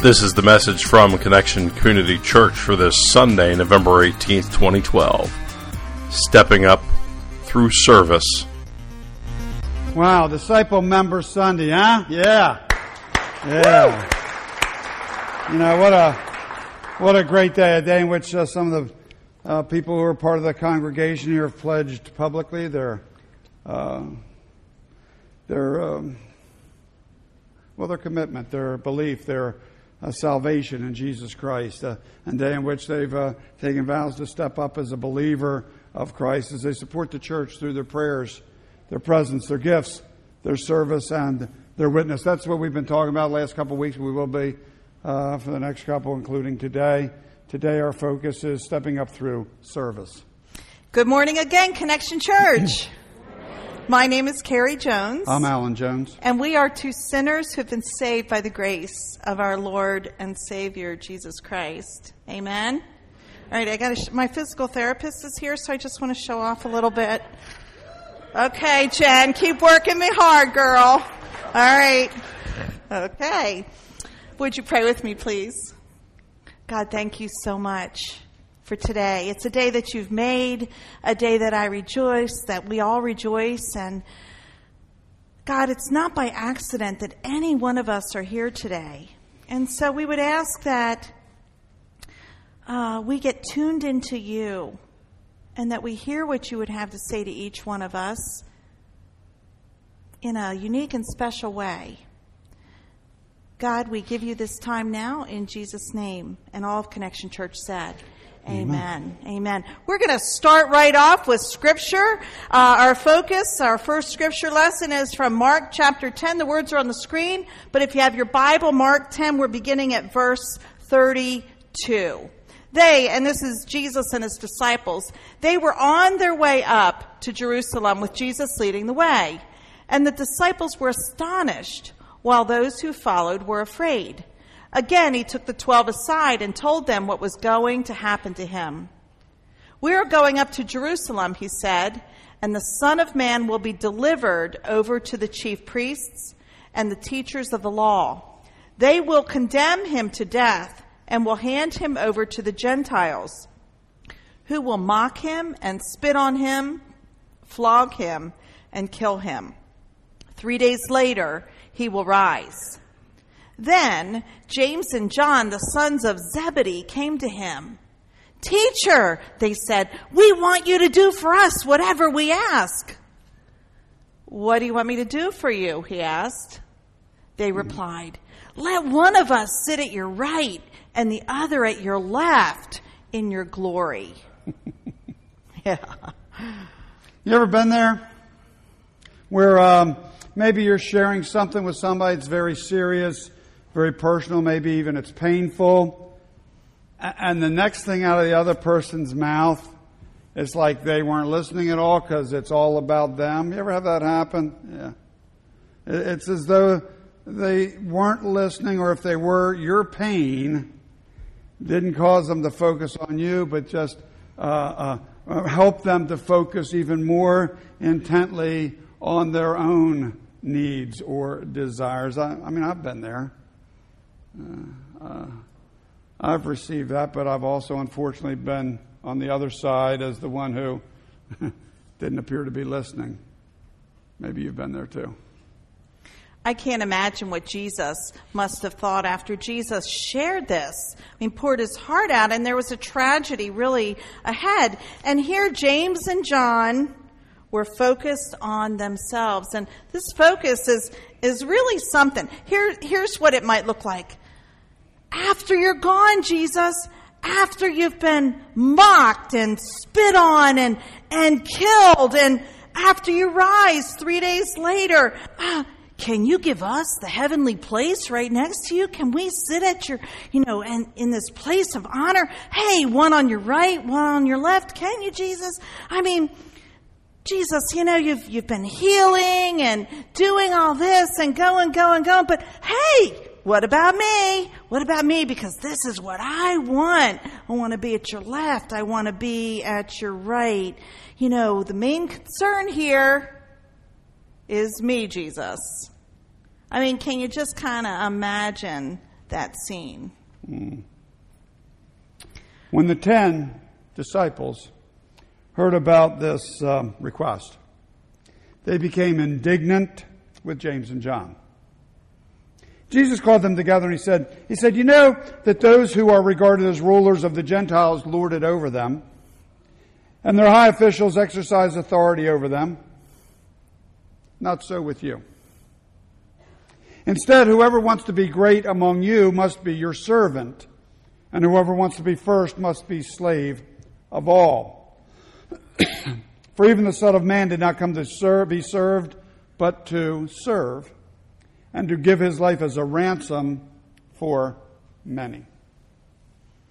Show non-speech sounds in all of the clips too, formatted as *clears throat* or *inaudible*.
This is the message from Connection Community Church for this Sunday, November 18th, 2012. Stepping up through service. Wow, Disciple Member Sunday, huh? Yeah. Yeah. You know, what a, what a great day, a day in which uh, some of the uh, people who are part of the congregation here have pledged publicly their, uh, their, um, well, their commitment, their belief, their uh, salvation in Jesus Christ. Uh, a day in which they've uh, taken vows to step up as a believer of Christ as they support the church through their prayers, their presence, their gifts, their service, and their witness. That's what we've been talking about the last couple of weeks. We will be uh, for the next couple, including today. Today, our focus is stepping up through service. Good morning again, Connection Church. *laughs* My name is Carrie Jones. I'm Alan Jones. And we are two sinners who have been saved by the grace of our Lord and Savior, Jesus Christ. Amen. All right, I got sh- my physical therapist is here, so I just want to show off a little bit. Okay, Jen, keep working me hard, girl. All right. Okay. Would you pray with me, please? God, thank you so much for today. It's a day that you've made, a day that I rejoice, that we all rejoice. And God, it's not by accident that any one of us are here today. And so we would ask that uh, we get tuned into you and that we hear what you would have to say to each one of us in a unique and special way. God, we give you this time now in Jesus' name. And all of Connection Church said, Amen. Amen. Amen. We're going to start right off with scripture. Uh, our focus, our first scripture lesson is from Mark chapter 10. The words are on the screen, but if you have your Bible, Mark 10, we're beginning at verse 32. They, and this is Jesus and his disciples, they were on their way up to Jerusalem with Jesus leading the way. And the disciples were astonished, while those who followed were afraid. Again, he took the twelve aside and told them what was going to happen to him. We are going up to Jerusalem, he said, and the Son of Man will be delivered over to the chief priests and the teachers of the law. They will condemn him to death and will hand him over to the Gentiles, who will mock him and spit on him, flog him, and kill him. Three days later, he will rise. Then James and John, the sons of Zebedee, came to him. Teacher, they said, we want you to do for us whatever we ask. What do you want me to do for you? He asked. They replied, Let one of us sit at your right and the other at your left in your glory. *laughs* yeah. You ever been there? Where um, maybe you're sharing something with somebody that's very serious very personal, maybe even it's painful. And the next thing out of the other person's mouth is like they weren't listening at all because it's all about them. You ever have that happen? Yeah. It's as though they weren't listening, or if they were, your pain didn't cause them to focus on you, but just uh, uh, help them to focus even more intently on their own needs or desires. I, I mean, I've been there. Uh, uh, I've received that, but I've also unfortunately been on the other side as the one who *laughs* didn't appear to be listening. Maybe you've been there too. I can't imagine what Jesus must have thought after Jesus shared this. I mean, poured his heart out, and there was a tragedy really ahead. And here, James and John were focused on themselves. And this focus is, is really something. Here, here's what it might look like. After you're gone, Jesus, after you've been mocked and spit on and, and killed, and after you rise three days later, uh, can you give us the heavenly place right next to you? Can we sit at your, you know, and in this place of honor? Hey, one on your right, one on your left. Can you, Jesus? I mean, Jesus, you know, you've, you've been healing and doing all this and going, going, going, but hey, what about me? What about me? Because this is what I want. I want to be at your left. I want to be at your right. You know, the main concern here is me, Jesus. I mean, can you just kind of imagine that scene. When the ten disciples heard about this um, request, they became indignant with James and John. Jesus called them together and he said, he said, you know that those who are regarded as rulers of the Gentiles lord it over them, and their high officials exercise authority over them. Not so with you. Instead, whoever wants to be great among you must be your servant, and whoever wants to be first must be slave of all. *clears throat* For even the Son of Man did not come to serve, be served, but to serve, and to give his life as a ransom for many.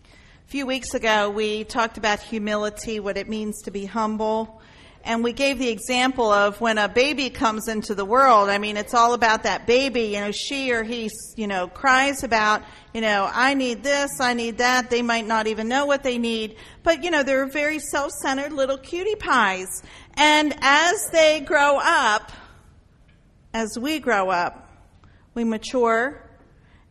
A few weeks ago, we talked about humility, what it means to be humble. And we gave the example of when a baby comes into the world. I mean, it's all about that baby. You know, she or he, you know, cries about, you know, I need this, I need that. They might not even know what they need. But, you know, they're very self centered little cutie pies. And as they grow up, as we grow up, we mature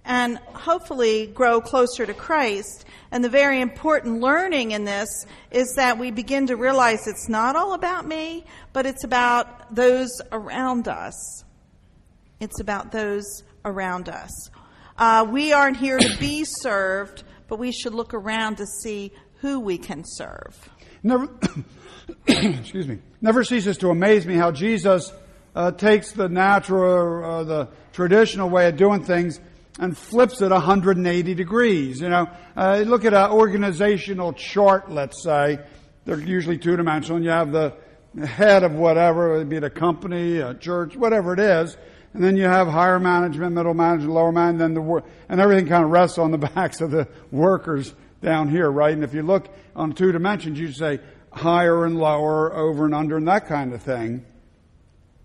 and hopefully grow closer to Christ. And the very important learning in this is that we begin to realize it's not all about me, but it's about those around us. It's about those around us. Uh, we aren't here to be served, but we should look around to see who we can serve. Never, *coughs* excuse me, never ceases to amaze me how Jesus uh, takes the natural, uh, the traditional way of doing things and flips it 180 degrees. You know, uh, look at an organizational chart, let's say. They're usually two dimensional, and you have the head of whatever, be it a company, a church, whatever it is. And then you have higher management, middle management, lower management, then the work, and everything kind of rests on the *laughs* backs of the workers down here, right? And if you look on two dimensions, you say higher and lower, over and under, and that kind of thing.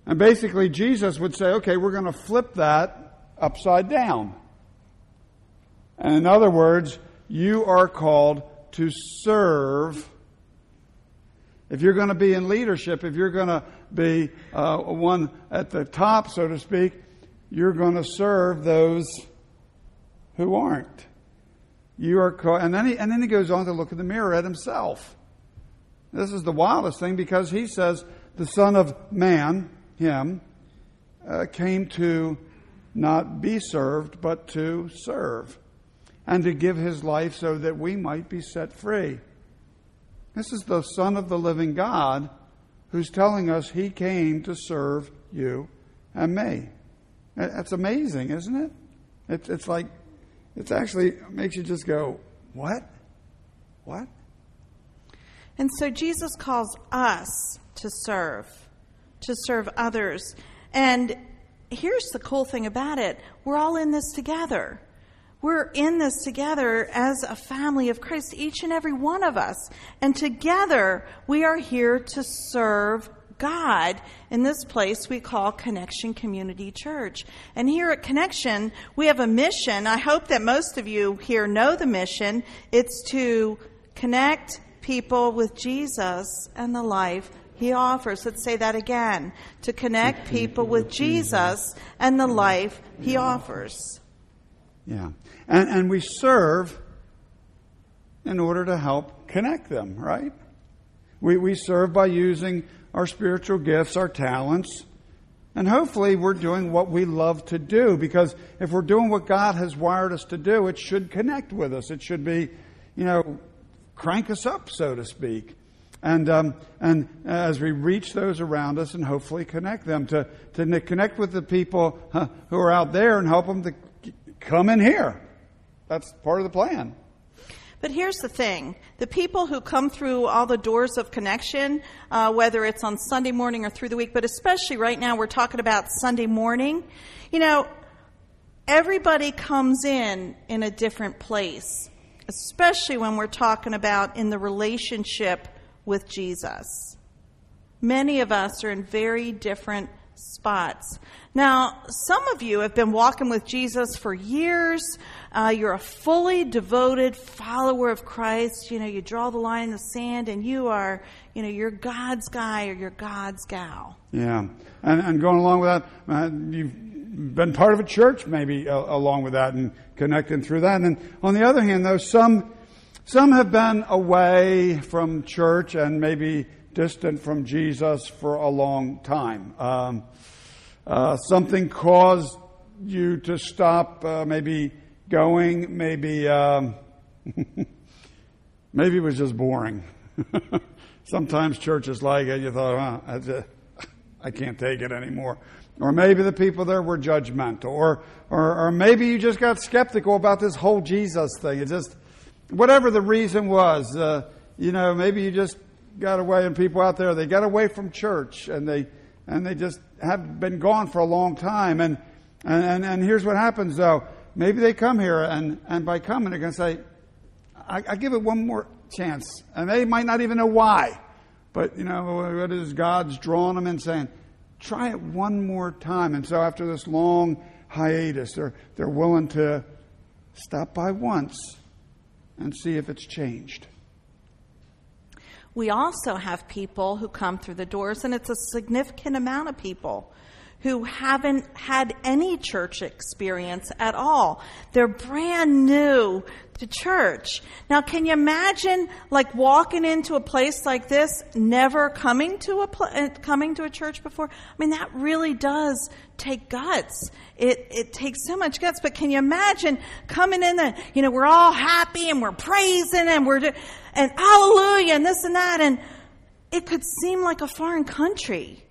And basically, Jesus would say, okay, we're going to flip that upside down. And in other words, you are called to serve. If you're going to be in leadership, if you're going to be uh, one at the top, so to speak, you're going to serve those who aren't. You are called, and then he, and then he goes on to look in the mirror at himself. This is the wildest thing because he says the Son of Man, him, uh, came to not be served, but to serve and to give his life so that we might be set free. This is the Son of the living God who's telling us he came to serve you and me. That's amazing, isn't it? It's, it's like, it's actually makes you just go, what? What? And so Jesus calls us to serve, to serve others. And here's the cool thing about it we're all in this together. We're in this together as a family of Christ, each and every one of us. And together, we are here to serve God in this place we call Connection Community Church. And here at Connection, we have a mission. I hope that most of you here know the mission. It's to connect people with Jesus and the life he offers. Let's say that again. To connect people with Jesus and the life he offers. Yeah. And, and we serve in order to help connect them, right? We, we serve by using our spiritual gifts, our talents, and hopefully we're doing what we love to do because if we're doing what God has wired us to do, it should connect with us. It should be, you know, crank us up, so to speak. And, um, and as we reach those around us and hopefully connect them to, to connect with the people who are out there and help them to come in here. That's part of the plan. But here's the thing the people who come through all the doors of connection, uh, whether it's on Sunday morning or through the week, but especially right now we're talking about Sunday morning, you know, everybody comes in in a different place, especially when we're talking about in the relationship with Jesus. Many of us are in very different spots. Now, some of you have been walking with Jesus for years. Uh, you're a fully devoted follower of Christ. You know, you draw the line in the sand and you are, you know, you're God's guy or you're God's gal. Yeah. And, and going along with that, uh, you've, been part of a church maybe uh, along with that and connecting through that. And then on the other hand, though, some some have been away from church and maybe distant from Jesus for a long time. Um, uh, something caused you to stop, uh, maybe going, maybe um, *laughs* maybe it was just boring. *laughs* Sometimes church is like it. You thought, huh, *laughs* I can't take it anymore. Or maybe the people there were judgmental. Or, or, or maybe you just got skeptical about this whole Jesus thing. It just, whatever the reason was, uh, you know, maybe you just got away and people out there, they got away from church and they, and they just have been gone for a long time. And, and, and, and here's what happens though. Maybe they come here and, and by coming, they're going to say, I, I give it one more chance. And they might not even know why. But, you know, what is God's drawing them in saying, try it one more time. And so after this long hiatus, they're, they're willing to stop by once and see if it's changed. We also have people who come through the doors, and it's a significant amount of people who haven't had any church experience at all. They're brand new to church. Now, can you imagine like walking into a place like this, never coming to a pl- uh, coming to a church before? I mean, that really does take guts. It it takes so much guts. But can you imagine coming in there? You know, we're all happy and we're praising and we're and hallelujah and this and that and it could seem like a foreign country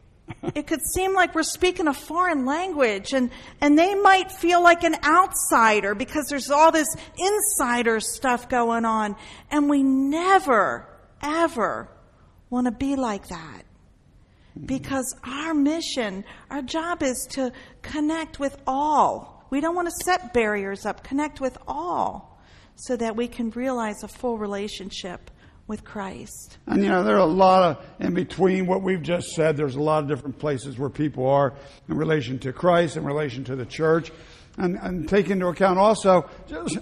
it could seem like we're speaking a foreign language and, and they might feel like an outsider because there's all this insider stuff going on. And we never, ever want to be like that. Because our mission, our job is to connect with all. We don't want to set barriers up, connect with all so that we can realize a full relationship with Christ. And you know, there are a lot of, in between what we've just said, there's a lot of different places where people are in relation to Christ, in relation to the church. And, and take into account also just,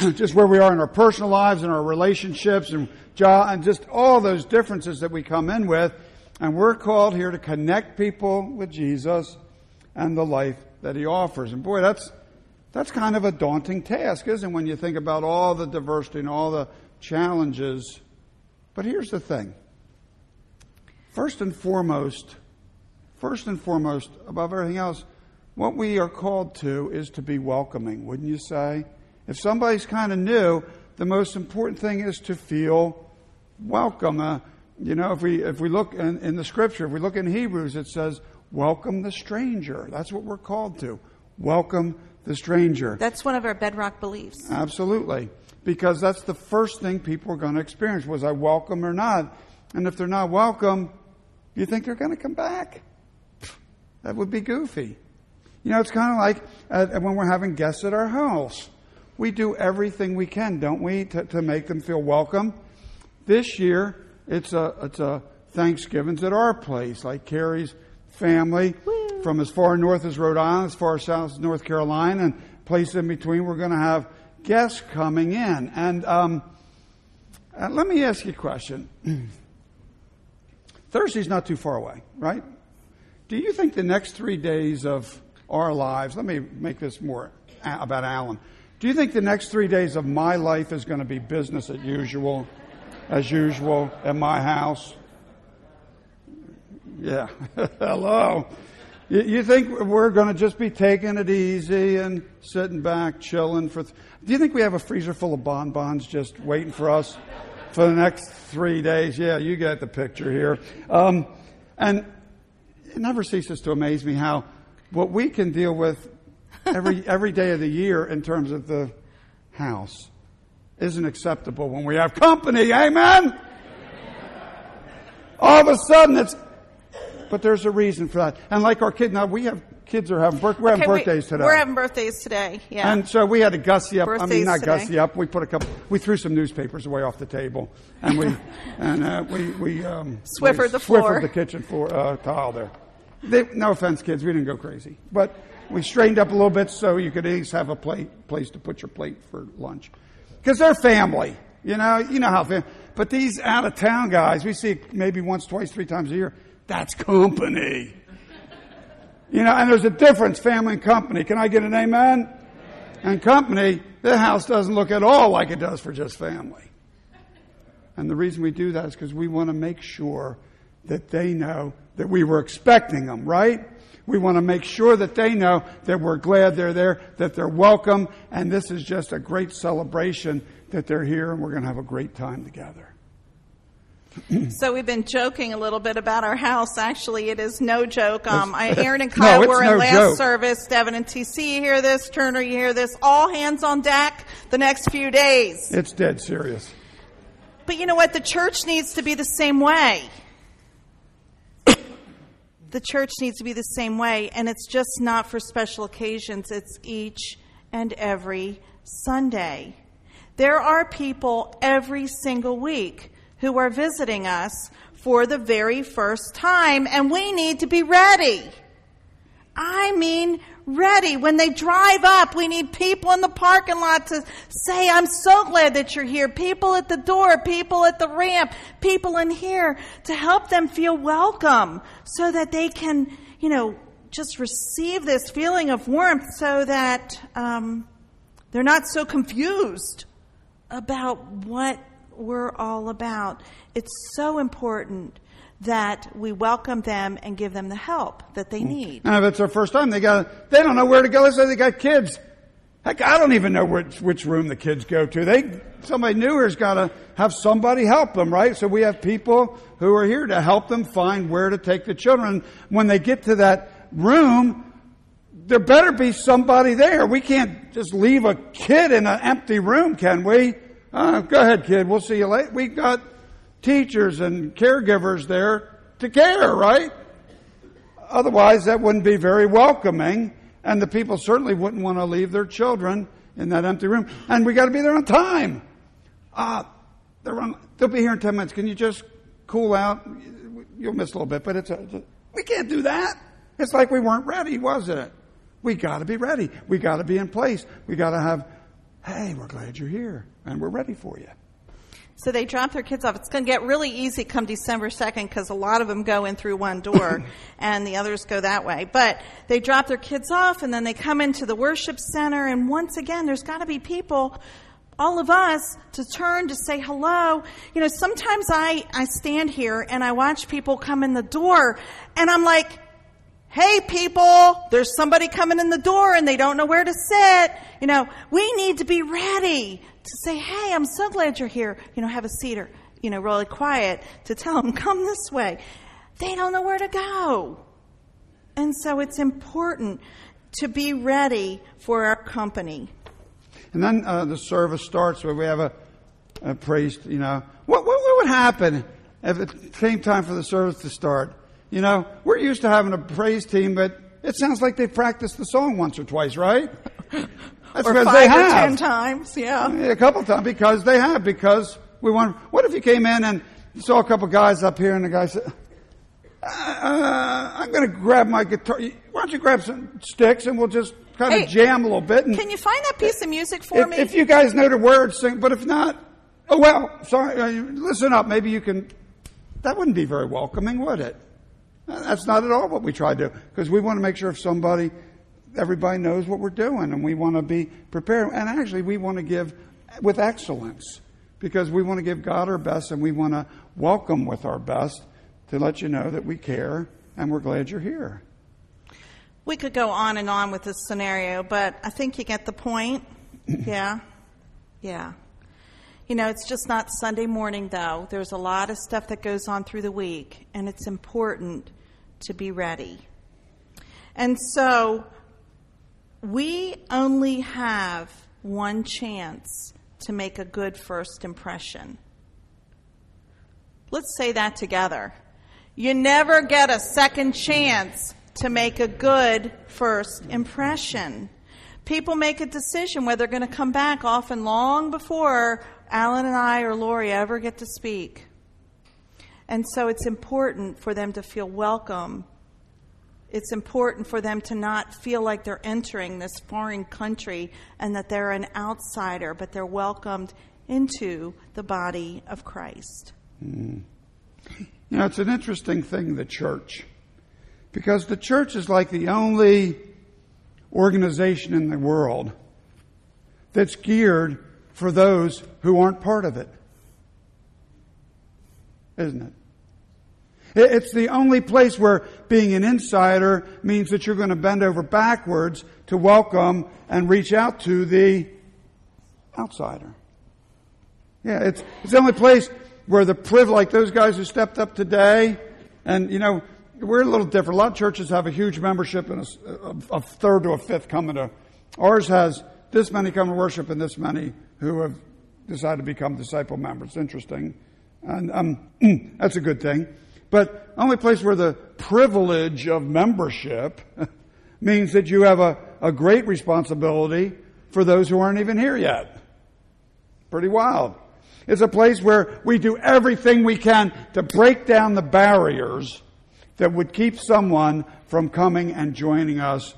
*coughs* just where we are in our personal lives and our relationships and job and just all those differences that we come in with. And we're called here to connect people with Jesus and the life that he offers. And boy, that's, that's kind of a daunting task, isn't it, when you think about all the diversity and all the challenges. But here's the thing first and foremost, first and foremost, above everything else, what we are called to is to be welcoming, wouldn't you say? If somebody's kind of new, the most important thing is to feel welcome. Uh, you know, if we if we look in, in the scripture, if we look in Hebrews, it says, "Welcome the stranger." That's what we're called to. Welcome the stranger. That's one of our bedrock beliefs. Absolutely because that's the first thing people are going to experience. Was I welcome or not? And if they're not welcome, you think they're going to come back? That would be goofy. You know, it's kind of like uh, when we're having guests at our house. We do everything we can, don't we, to, to make them feel welcome. This year, it's a it's a Thanksgiving's at our place, like Carrie's family Woo. from as far north as Rhode Island, as far south as North Carolina, and place in between. We're going to have guests coming in. And um, uh, let me ask you a question. *clears throat* Thursday's not too far away, right? Do you think the next three days of our lives, let me make this more about Alan. Do you think the next three days of my life is going to be business as usual, as usual at my house? Yeah. *laughs* Hello. You, you think we're going to just be taking it easy and sitting back, chilling for? Th- Do you think we have a freezer full of bonbons just waiting for us for the next three days? Yeah, you get the picture here. Um, and it never ceases to amaze me how what we can deal with every *laughs* every day of the year in terms of the house isn't acceptable when we have company. Amen. All of a sudden, it's but there's a reason for that. And like our kids, now we have kids are having birth, we're having okay, birthdays today. We're having birthdays today. Yeah. And so we had to gussy up. Birthdays I mean, not today. gussy up. We put a couple. We threw some newspapers away off the table, and we *laughs* and uh, we we um, Swiffered we the floor. Swiffered the kitchen floor uh, tile there. They, no offense, kids. We didn't go crazy, but we straightened up a little bit so you could at least have a plate place to put your plate for lunch, because they're family. You know, you know how. Fam- but these out of town guys, we see maybe once, twice, three times a year that's company. You know, and there's a difference, family and company. Can I get an amen? And company, the house doesn't look at all like it does for just family. And the reason we do that is because we want to make sure that they know that we were expecting them, right? We want to make sure that they know that we're glad they're there, that they're welcome, and this is just a great celebration that they're here and we're going to have a great time together. *clears throat* so we've been joking a little bit about our house. Actually, it is no joke. Um, I, *laughs* Aaron and Kyle no, were no in last joke. service. Devin and TC, you hear this? Turner, you hear this? All hands on deck the next few days. It's dead serious. But you know what? The church needs to be the same way. the church needs to be the same way, and it's just not for special occasions, it's each and every Sunday. There are people every single week who are visiting us for the very first time, and we need to be ready. I mean, ready. When they drive up, we need people in the parking lot to say, I'm so glad that you're here. People at the door, people at the ramp, people in here to help them feel welcome so that they can, you know, just receive this feeling of warmth so that um, they're not so confused about what we're all about. It's so important that we welcome them and give them the help that they mm. need. And if it's their first time, they got they don't know where to go. Let's say they got kids. Heck, I don't even know which which room the kids go to. They somebody new here's got to have somebody help them, right? So we have people who are here to help them find where to take the children. When they get to that room, there better be somebody there. We can't just leave a kid in an empty room, can we? Uh, go ahead, kid. We'll see you later. We've got teachers and caregivers there to care, right? Otherwise, that wouldn't be very welcoming, and the people certainly wouldn't want to leave their children in that empty room. And we got to be there on time. Uh, they're on, they'll be here in 10 minutes. Can you just cool out? You'll miss a little bit, but it's a, it's a we can't do that. It's like we weren't ready, wasn't it? We got to be ready. We got to be in place. We got to have, hey, we're glad you're here, and we're ready for you. So they drop their kids off. It's going to get really easy come December 2nd because a lot of them go in through one door *laughs* and the others go that way. But they drop their kids off and then they come into the worship center. And once again, there's got to be people, all of us, to turn to say hello. You know, sometimes I, I stand here and I watch people come in the door and I'm like, Hey people, there's somebody coming in the door and they don't know where to sit. You know, we need to be ready to say, Hey, I'm so glad you're here. You know, have a seat or, you know, really quiet to tell them, come this way. They don't know where to go. And so it's important to be ready for our company. And then uh, the service starts where we have a, a praise, you know. What, what, what would happen if it came time for the service to start? You know, we're used to having a praise team, but it sounds like they've practiced the song once or twice, right? *laughs* That's or because they have. ten times, yeah. A couple times because they have. Because we want. What if you came in and saw a couple guys up here, and the guy said, uh, "I'm going to grab my guitar. Why don't you grab some sticks and we'll just kind hey, of jam a little bit?" And can you find that piece of music for if, me? If you guys know the words, sing. But if not, oh well. Sorry. Uh, listen up. Maybe you can. That wouldn't be very welcoming, would it? That's not at all what we try to do because we want to make sure if somebody, everybody knows what we're doing and we want to be prepared. And actually, we want to give with excellence because we want to give God our best and we want to welcome with our best to let you know that we care and we're glad you're here. We could go on and on with this scenario, but I think you get the point. *clears throat* yeah. Yeah. You know, it's just not Sunday morning, though. There's a lot of stuff that goes on through the week, and it's important to be ready. And so, we only have one chance to make a good first impression. Let's say that together. You never get a second chance to make a good first impression. People make a decision whether they're going to come back often long before Alan and I or Lori ever get to speak. And so it's important for them to feel welcome. It's important for them to not feel like they're entering this foreign country and that they're an outsider, but they're welcomed into the body of Christ. Mm. Know, it's an interesting thing, the church. Because the church is like the only organization in the world that's geared for those who aren't part of it. Isn't it? It's the only place where being an insider means that you're going to bend over backwards to welcome and reach out to the outsider. Yeah, it's, it's the only place where the privilege, like those guys who stepped up today, and you know, we're a little different. A lot of churches have a huge membership and a, a, a third to a fifth coming to. Ours has this many come to worship and this many who have decided to become disciple members. Interesting. And um, *clears throat* that's a good thing. But only place where the privilege of membership *laughs* means that you have a, a great responsibility for those who aren't even here yet. Pretty wild. It's a place where we do everything we can to break down the barriers that would keep someone from coming and joining us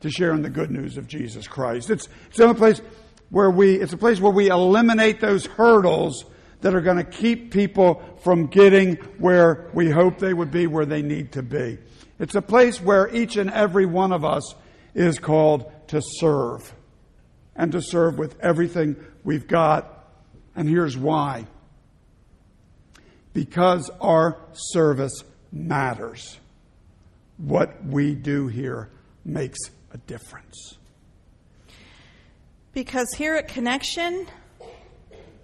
to share in the good news of Jesus Christ. It's, it's a place where we, it's a place where we eliminate those hurdles that are going to keep people from getting where we hope they would be, where they need to be. It's a place where each and every one of us is called to serve and to serve with everything we've got. And here's why. Because our service matters. What we do here makes a difference. Because here at Connection,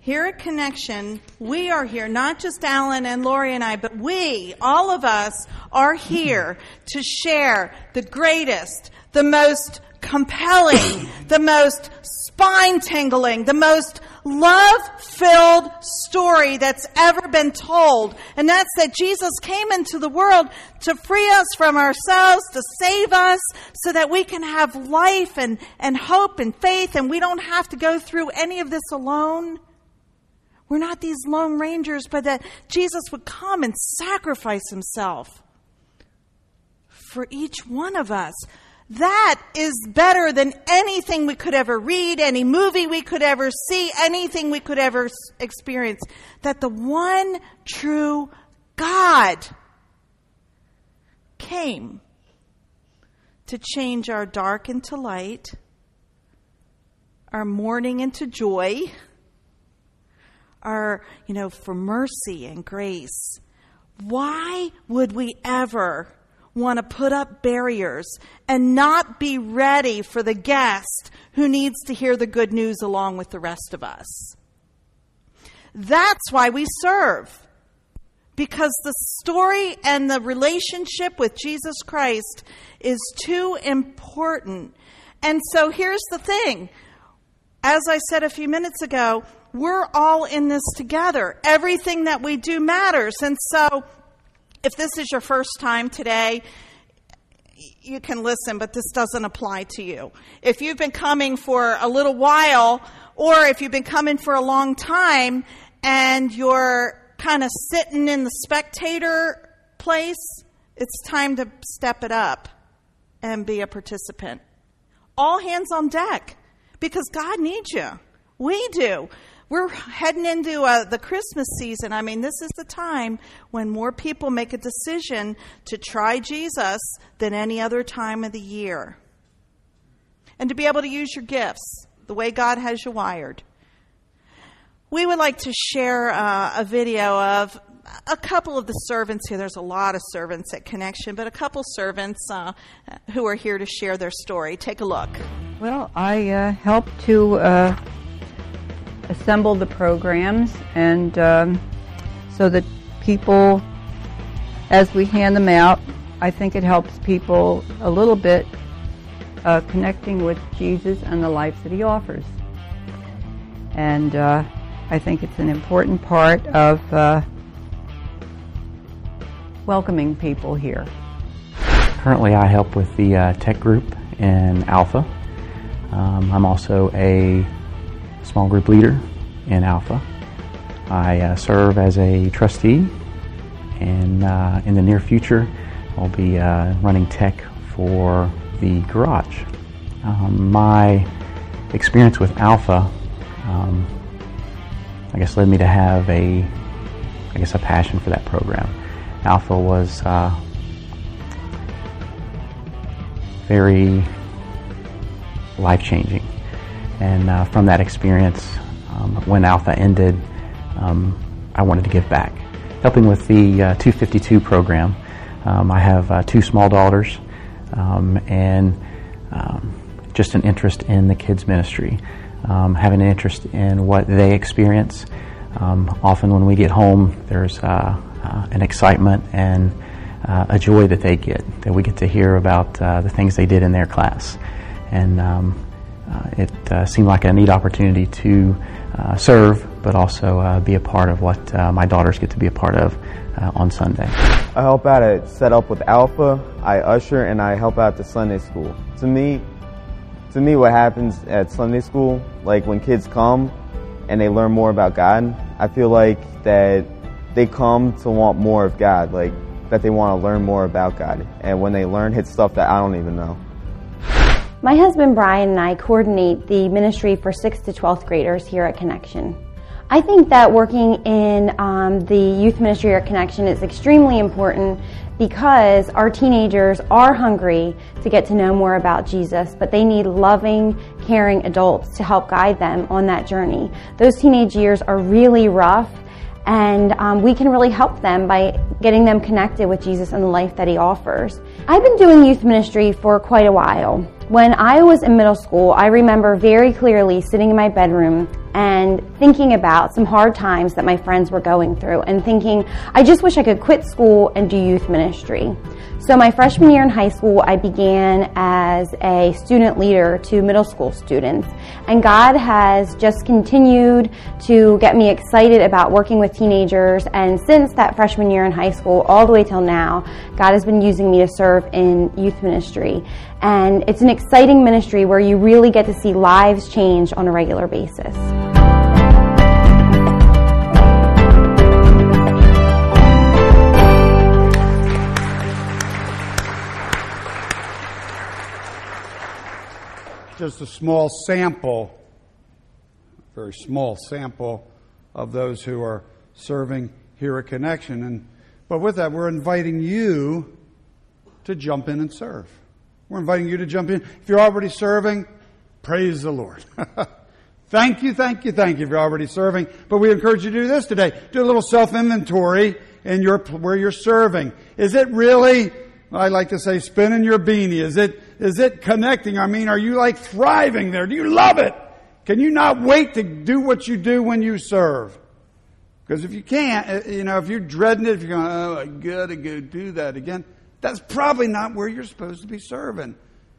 here at Connection, we are here, not just Alan and Lori and I, but we, all of us, are here to share the greatest, the most compelling, the most spine tingling, the most love filled story that's ever been told. And that's that Jesus came into the world to free us from ourselves, to save us, so that we can have life and, and hope and faith, and we don't have to go through any of this alone. We're not these lone rangers, but that Jesus would come and sacrifice himself for each one of us that is better than anything we could ever read, any movie we could ever see, anything we could ever experience. That the one true God came to change our dark into light, our mourning into joy, our, you know, for mercy and grace. Why would we ever want to put up barriers and not be ready for the guest who needs to hear the good news along with the rest of us. That's why we serve. Because the story and the relationship with Jesus Christ is too important. And so here's the thing. As I said a few minutes ago, we're all in this together. Everything that we do matters. And so if this is your first time today, you can listen, but this doesn't apply to you. If you've been coming for a little while, or if you've been coming for a long time and you're kind of sitting in the spectator place, it's time to step it up and be a participant. All hands on deck because God needs you. We do we're heading into uh, the Christmas season. I mean, this is the time when more people make a decision to try Jesus than any other time of the year. And to be able to use your gifts the way God has you wired. We would like to share uh, a video of a couple of the servants here. There's a lot of servants at Connection, but a couple servants uh, who are here to share their story. Take a look. Well, I uh, help to uh, assemble the programs and um, so that people, as we hand them out, I think it helps people a little bit uh, connecting with Jesus and the life that he offers. And uh, I think it's an important part of uh, welcoming people here. Currently, I help with the uh, tech group in Alpha. Um, I'm also a small group leader in Alpha. I uh, serve as a trustee, and uh, in the near future, I'll be uh, running tech for the garage. Um, my experience with Alpha, um, I guess, led me to have a, I guess, a passion for that program. Alpha was uh, very life changing. And uh, from that experience, um, when Alpha ended, um, I wanted to give back. Helping with the uh, 252 program, um, I have uh, two small daughters um, and um, just an interest in the kids' ministry, um, having an interest in what they experience. often when we get home, there's uh, uh, an excitement and uh, a joy that they get, that we get to hear about the things they did in their class. And it uh, seemed like a neat opportunity to uh, serve, but also be a part of what my daughters get to be a part of on Sunday. I help out at Set Up with Alpha, I usher, and I help out the Sunday school. To me, to me, what happens at Sunday school, like when kids come and they learn more about God, I feel like that they come to want more of God, like that they want to learn more about God. And when they learn, it's stuff that I don't even know. My husband Brian and I coordinate the ministry for 6th to 12th graders here at Connection. I think that working in um, the youth ministry at Connection is extremely important because our teenagers are hungry to get to know more about Jesus, but they need loving, caring adults to help guide them on that journey. Those teenage years are really rough and um, we can really help them by getting them connected with Jesus and the life that He offers. I've been doing youth ministry for quite a while. When I was in middle school, I remember very clearly sitting in my bedroom and thinking about some hard times that my friends were going through and thinking, I just wish I could quit school and do youth ministry. So my freshman year in high school, I began as a student leader to middle school students. And God has just continued to get me excited about working with teenagers. And since that freshman year in high school, all the way till now, God has been using me to serve in youth ministry. And it's an exciting ministry where you really get to see lives change on a regular basis. Just a small sample, very small sample of those who are serving here at Connection. And, but with that, we're inviting you to jump in and serve. We're inviting you to jump in. If you're already serving, praise the Lord. *laughs* thank you, thank you, thank you if you're already serving. But we encourage you to do this today. Do a little self inventory in your, where you're serving. Is it really, I like to say, spinning your beanie? Is it is it connecting? I mean, are you like thriving there? Do you love it? Can you not wait to do what you do when you serve? Because if you can't, uh, you know, if you're dreading it, if you're going, oh, I gotta go do that again, that's probably not where you're supposed to be serving.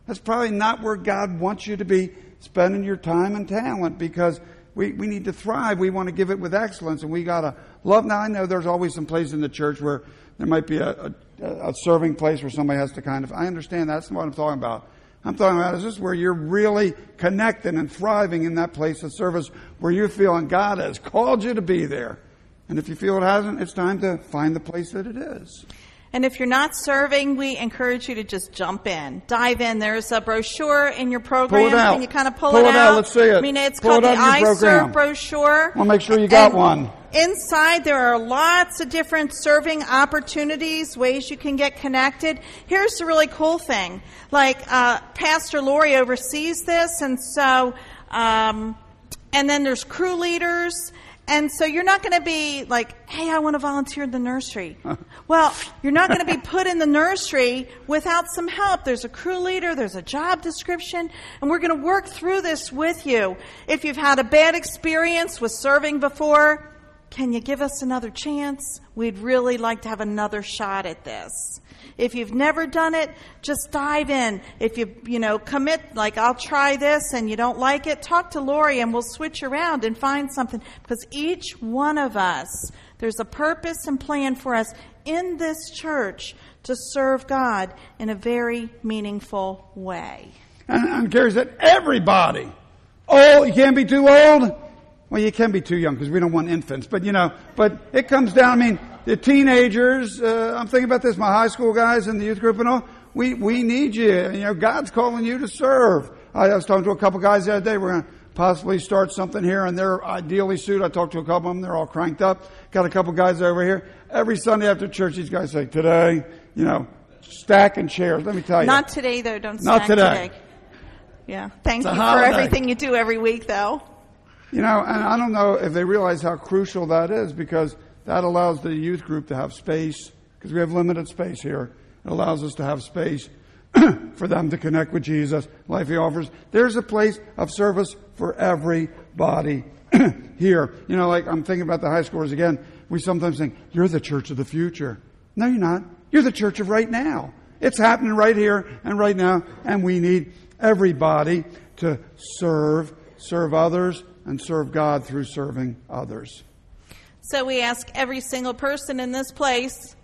That's probably not where God wants you to be spending your time and talent because we, we need to thrive. We want to give it with excellence and we gotta love. Now I know there's always some place in the church where there might be a, a, a serving place where somebody has to kind of, I understand that's what I'm talking about. I'm talking about is this where you're really connecting and thriving in that place of service where you're feeling God has called you to be there. And if you feel it hasn't, it's time to find the place that it is. And if you're not serving, we encourage you to just jump in, dive in. There's a brochure in your program. Pull it out. Can you kind of pull, pull it, it out? Let's see it. I mean, it's pull called it the I program. Serve brochure. We'll make sure you got and one. Inside, there are lots of different serving opportunities, ways you can get connected. Here's the really cool thing. Like, uh, Pastor Lori oversees this, and so, um, and then there's crew leaders, and so you're not going to be like, hey, I want to volunteer in the nursery. *laughs* well, you're not going to be put in the nursery without some help. There's a crew leader, there's a job description, and we're going to work through this with you. If you've had a bad experience with serving before, can you give us another chance? We'd really like to have another shot at this. If you've never done it, just dive in. If you, you know, commit, like, I'll try this and you don't like it, talk to Lori and we'll switch around and find something. Because each one of us, there's a purpose and plan for us in this church to serve God in a very meaningful way. And, and Gary said, everybody. Oh, you can't be too old. Well, you can be too young because we don't want infants, but you know, but it comes down, I mean, the teenagers, uh, I'm thinking about this, my high school guys in the youth group and all, we, we need you. You know, God's calling you to serve. I was talking to a couple guys the other day, we're going to possibly start something here and they're ideally suited. I talked to a couple of them, they're all cranked up. Got a couple guys over here. Every Sunday after church, these guys say, today, you know, stacking chairs. Let me tell you. Not today, though. Don't Not stack today. Yeah. Thank It's you for everything you do every week, though. You know, and I don't know if they realize how crucial that is because that allows the youth group to have space because we have limited space here. It allows us to have space *clears throat* for them to connect with Jesus, life He offers. There's a place of service for everybody *clears throat* here. You know, like I'm thinking about the high schoolers again. We sometimes think, you're the church of the future. No, you're not. You're the church of right now. It's happening right here and right now, and we need everybody to serve, serve others, and serve God through serving others. So we ask every single person in this place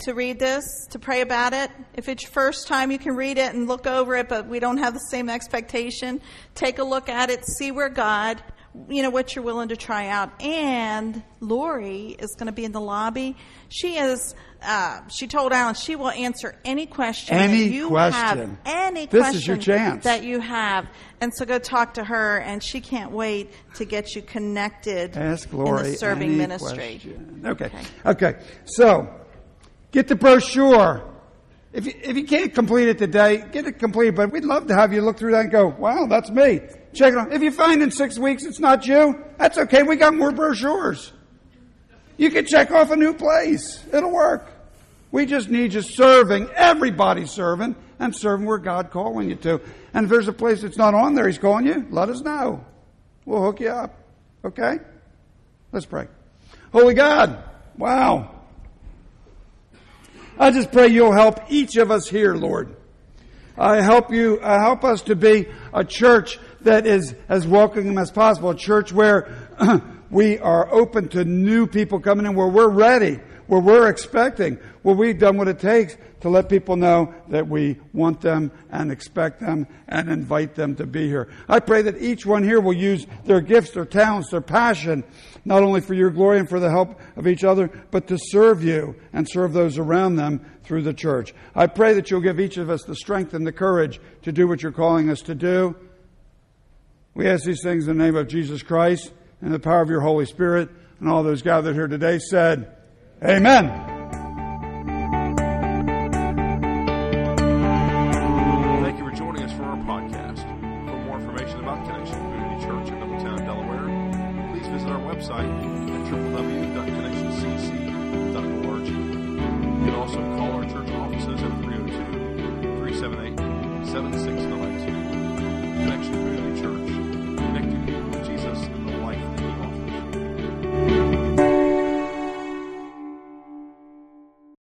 to read this, to pray about it. If it's your first time, you can read it and look over it, but we don't have the same expectation. Take a look at it, see where God, you know, what you're willing to try out. And Lori is going to be in the lobby. She is, uh, she told Alan she will answer any question Any you question. have. Any This question is your chance. that you have. And so go talk to her, and she can't wait to get you connected Ask in the serving ministry. question. Okay. okay. So, get the brochure. If you, if you can't complete it today, get it completed. But we'd love to have you look through that and go, wow, that's me. Check it out. If you find in six weeks it's not you, that's okay. We got more brochures. You can check off a new place. It'll work. We just need you serving, everybody serving, and serving where God calling you to. And if there's a place that's not on there, He's calling you, let us know. We'll hook you up. Okay? Let's pray. Holy God, wow. I just pray you'll help each of us here, Lord. I help you, uh, help us to be a church that is as welcoming as possible, a church where *clears throat* we are open to new people coming in, where we're ready, where we're expecting, where we've done what it takes to let people know that we want them and expect them and invite them to be here. I pray that each one here will use their gifts, their talents, their passion, not only for your glory and for the help of each other, but to serve you and serve those around them through the church. I pray that you'll give each of us the strength and the courage to do what you're calling us to do. We ask these things in the name of Jesus Christ and the power of your Holy Spirit. And all those gathered here today said, Amen.